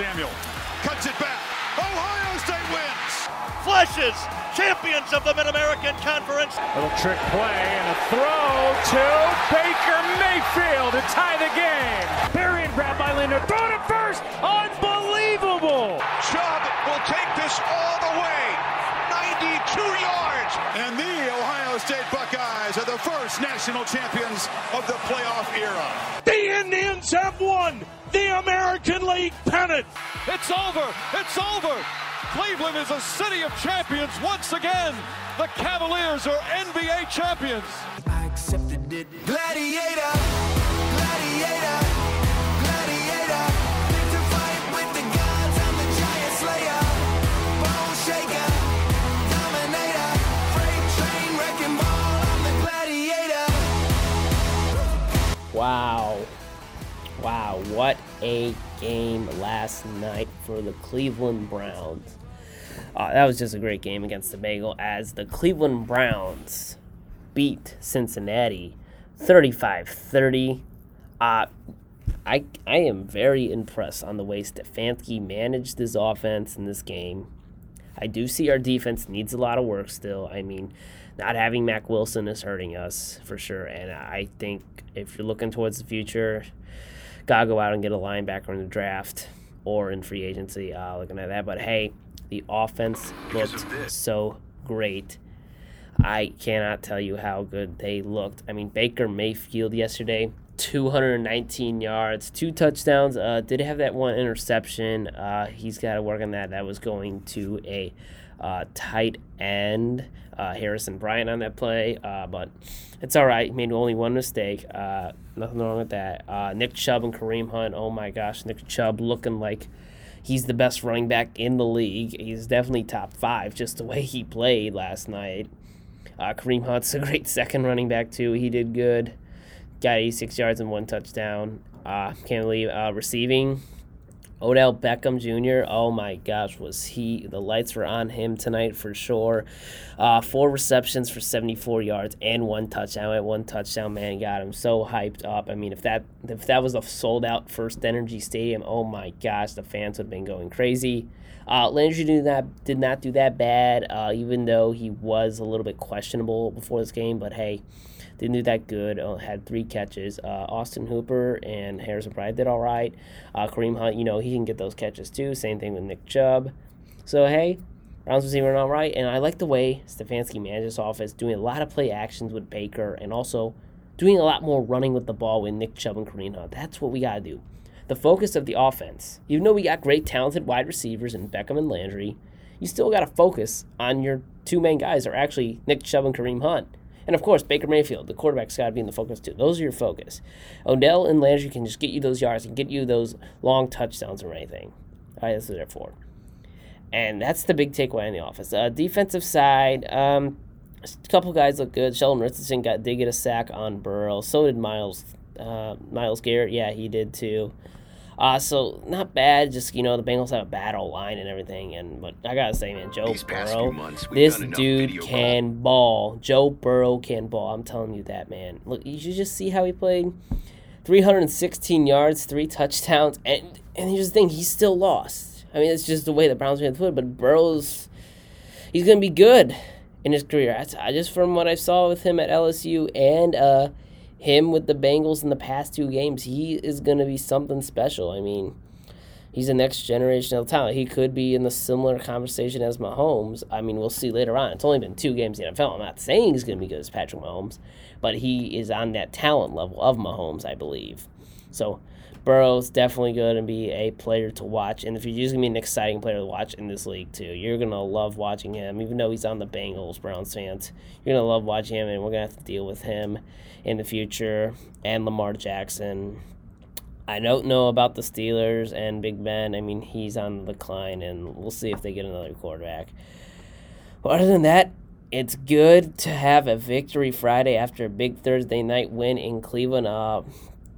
Samuel cuts it back. Ohio State wins. Flushes, champions of the Mid-American Conference. Little trick play and a throw to Baker Mayfield to tie the game. Barry and grab by Lindor. Throw to first. Unbelievable. Chubb will take this all the way. 92 yards. And the Ohio State Buckeyes are the first national champions of the playoff era. The Indians have won the American League pennant. It's over. It's over. Cleveland is a city of champions once again. The Cavaliers are NBA champions. I accepted it. Gladiator, gladiator, Wow. Wow, what a game last night for the Cleveland Browns. Uh, that was just a great game against the Bengal as the Cleveland Browns beat Cincinnati 35 30. Uh, I, I am very impressed on the way Stefanski managed his offense in this game. I do see our defense needs a lot of work still. I mean, not having Mack Wilson is hurting us for sure. And I think if you're looking towards the future, gotta go out and get a linebacker in the draft or in free agency. Uh, looking at that, but hey, the offense looked so great. I cannot tell you how good they looked. I mean, Baker Mayfield yesterday, 219 yards, two touchdowns. Uh, did have that one interception. Uh, he's got to work on that. That was going to a uh, tight end, uh, Harrison Bryant on that play, uh, but it's all right. Made only one mistake. Uh, nothing wrong with that. Uh, Nick Chubb and Kareem Hunt. Oh my gosh, Nick Chubb looking like he's the best running back in the league. He's definitely top five just the way he played last night. Uh, Kareem Hunt's a great second running back too. He did good. Got 86 yards and one touchdown. Uh, can't believe uh, receiving. Odell Beckham Jr. Oh my gosh, was he? The lights were on him tonight for sure. Uh, four receptions for 74 yards and one touchdown. At one touchdown, man, got him so hyped up. I mean, if that if that was a sold out FirstEnergy Stadium, oh my gosh, the fans would have been going crazy. Uh, Landry did not did not do that bad, uh, even though he was a little bit questionable before this game. But hey, didn't do that good. Uh, had three catches. Uh, Austin Hooper and Harrison Bryant did all right. Uh, Kareem Hunt, you know, he can get those catches too. Same thing with Nick Chubb. So hey, Browns receiver all right. And I like the way Stefanski manages offense, doing a lot of play actions with Baker, and also doing a lot more running with the ball with Nick Chubb and Kareem Hunt. That's what we gotta do the focus of the offense. Even though we got great talented wide receivers in Beckham and Landry, you still got to focus on your two main guys are actually Nick Chubb and Kareem Hunt. And of course, Baker Mayfield, the quarterback's got to be in the focus too. Those are your focus. Odell and Landry can just get you those yards and get you those long touchdowns or anything. All right, that's what they're for. And that's the big takeaway in the office. Uh, defensive side, um, a couple guys look good. Sheldon Richardson got did get a sack on Burrow. So did Myles uh, Myles Garrett. Yeah, he did too. Uh, so not bad. Just you know, the Bengals have a bad old line and everything. And but I gotta say, man, Joe These Burrow, months, this dude can ball. Joe Burrow can ball. I'm telling you that, man. Look, you should just see how he played. 316 yards, three touchdowns, and and here's the thing, he's still lost. I mean, it's just the way the Browns are put. But Burrow's he's gonna be good in his career. I, I just from what I saw with him at LSU and uh, him with the Bengals in the past two games, he is gonna be something special. I mean, he's a next generational talent. He could be in the similar conversation as Mahomes. I mean, we'll see later on. It's only been two games in the NFL. I'm not saying he's going to be good as Patrick Mahomes, but he is on that talent level of Mahomes, I believe. So Burrow's definitely going to be a player to watch, and if you're just going to be an exciting player to watch in this league too, you're going to love watching him. Even though he's on the Bengals, Browns fans, you're going to love watching him, and we're going to have to deal with him in the future and Lamar Jackson. I don't know about the Steelers and Big Ben. I mean, he's on the decline, and we'll see if they get another quarterback. But other than that, it's good to have a victory Friday after a big Thursday night win in Cleveland. Uh,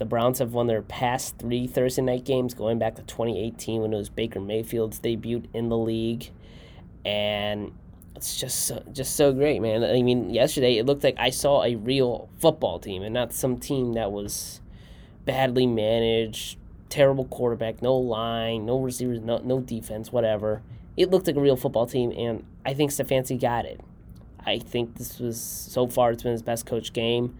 the Browns have won their past three Thursday night games, going back to 2018 when it was Baker Mayfield's debut in the league, and it's just so, just so great, man. I mean, yesterday it looked like I saw a real football team and not some team that was badly managed, terrible quarterback, no line, no receivers, no no defense, whatever. It looked like a real football team, and I think Stefanski got it. I think this was so far it's been his best coach game.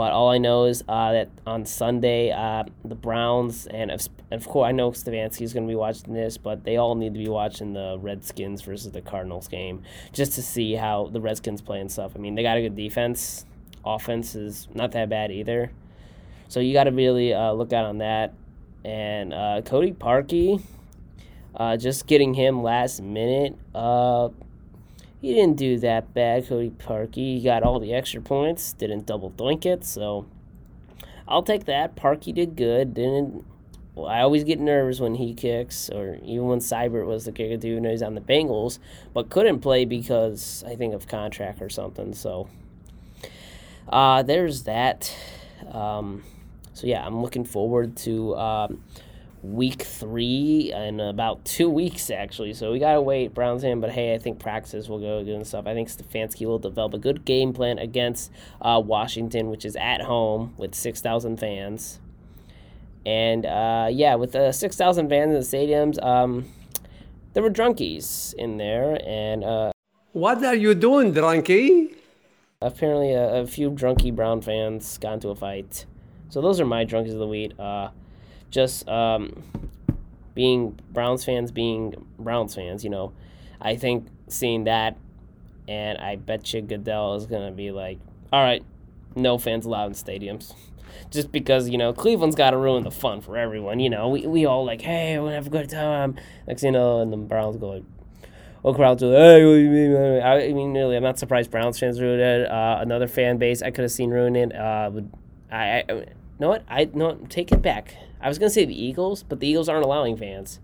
But all I know is uh, that on Sunday, uh, the Browns and of, of course I know Stefanski is going to be watching this, but they all need to be watching the Redskins versus the Cardinals game just to see how the Redskins play and stuff. I mean, they got a good defense, offense is not that bad either, so you got to really uh, look out on that. And uh, Cody Parkey, uh, just getting him last minute. He didn't do that bad, Cody Parkey. He got all the extra points, didn't double doink it, so I'll take that. Parkey did good. Didn't well, I always get nervous when he kicks, or even when Seibert was the kicker too, and he's on the Bengals, but couldn't play because I think of contract or something. So uh, there's that. Um, so yeah, I'm looking forward to um, week three in about two weeks actually. So we gotta wait Browns in, but hey, I think practices will go good and stuff. I think Stefanski will develop a good game plan against uh, Washington, which is at home with six thousand fans. And uh, yeah, with the six thousand fans in the stadiums, um, there were drunkies in there, and uh, What are you doing, drunkie? apparently a, a few drunky Brown fans got into a fight. So those are my drunkies of the week. Uh, just um, being Browns fans, being Browns fans, you know, I think seeing that, and I bet you Goodell is gonna be like, all right, no fans allowed in stadiums. Just because, you know, Cleveland's got to ruin the fun for everyone. You know, we, we all like, hey, we're going to have a good time. Next you know, and the Browns go like, well, crowds are like, hey, what do you mean? I mean, really, I'm not surprised Browns fans ruined it. Uh, another fan base I could have seen ruin it. Uh, would I, I, you know what? I no, take it back. I was gonna say the Eagles, but the Eagles aren't allowing fans.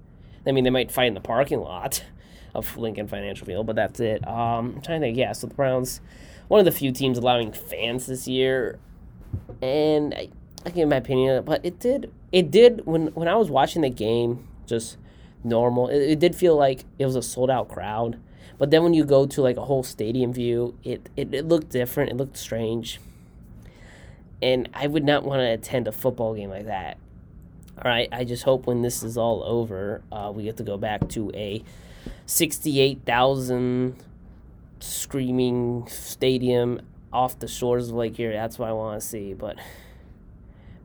I mean, they might fight in the parking lot of Lincoln Financial Field, but that's it. Um, I'm trying to think. Yeah, so the Browns, one of the few teams allowing fans this year, and I, I give my opinion, but it did. It did when when I was watching the game, just normal. It, it did feel like it was a sold out crowd. But then when you go to like a whole stadium view, it, it, it looked different. It looked strange. And I would not want to attend a football game like that. All right, I just hope when this is all over, uh, we get to go back to a 68,000 screaming stadium off the shores of Lake Erie. That's what I want to see. But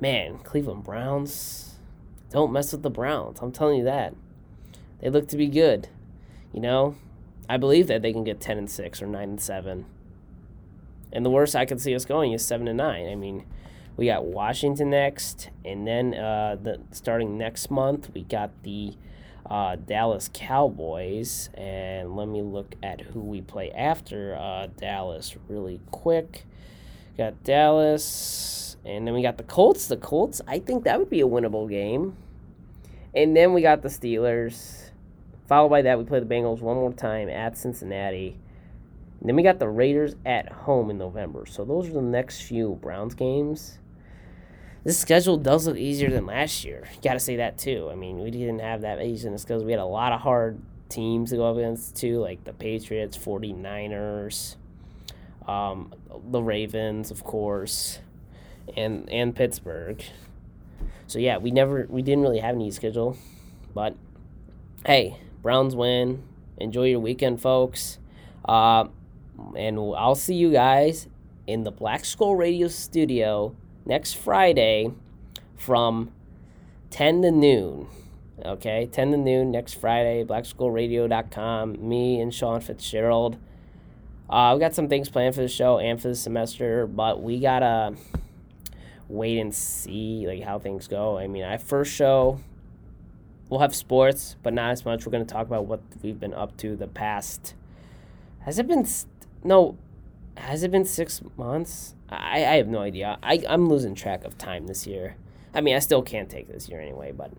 man, Cleveland Browns, don't mess with the Browns. I'm telling you that. They look to be good. You know, I believe that they can get 10 and 6 or 9 and 7. And the worst I could see us going is 7 and 9. I mean, we got Washington next, and then uh, the starting next month, we got the uh, Dallas Cowboys. And let me look at who we play after uh, Dallas really quick. Got Dallas, and then we got the Colts. The Colts, I think that would be a winnable game. And then we got the Steelers. Followed by that, we play the Bengals one more time at Cincinnati. And then we got the Raiders at home in November. So those are the next few Browns games. This schedule does look easier than last year. Got to say that too. I mean, we didn't have that easy in the schedule. We had a lot of hard teams to go up against too, like the Patriots, 49ers, um, the Ravens, of course, and and Pittsburgh. So yeah, we never we didn't really have an easy schedule, but hey, Browns win. Enjoy your weekend, folks. Uh, and I'll see you guys in the Black Skull Radio studio next Friday from 10 to noon. Okay, 10 to noon next Friday, blackskullradio.com. Me and Sean Fitzgerald. Uh, we got some things planned for the show and for the semester, but we gotta wait and see like how things go. I mean, our first show we'll have sports, but not as much. We're to talk about what we've been up to the past. Has it been no? Has it been six months? I, I have no idea. I I'm losing track of time this year. I mean, I still can't take this year anyway. But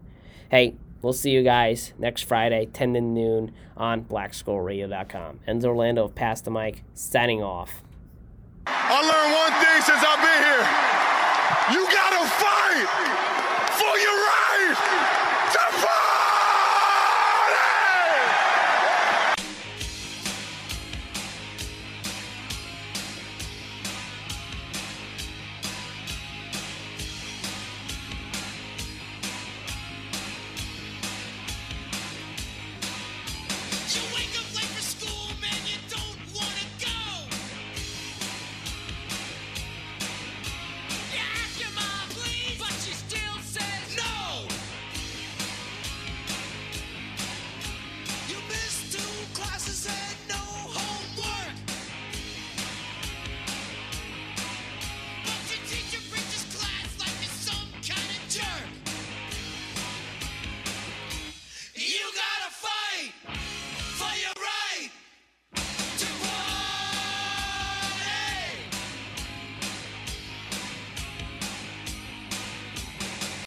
hey, we'll see you guys next Friday, ten to noon on BlackSkullRadio.com. Enzo Orlando of Pass the Mic, signing off.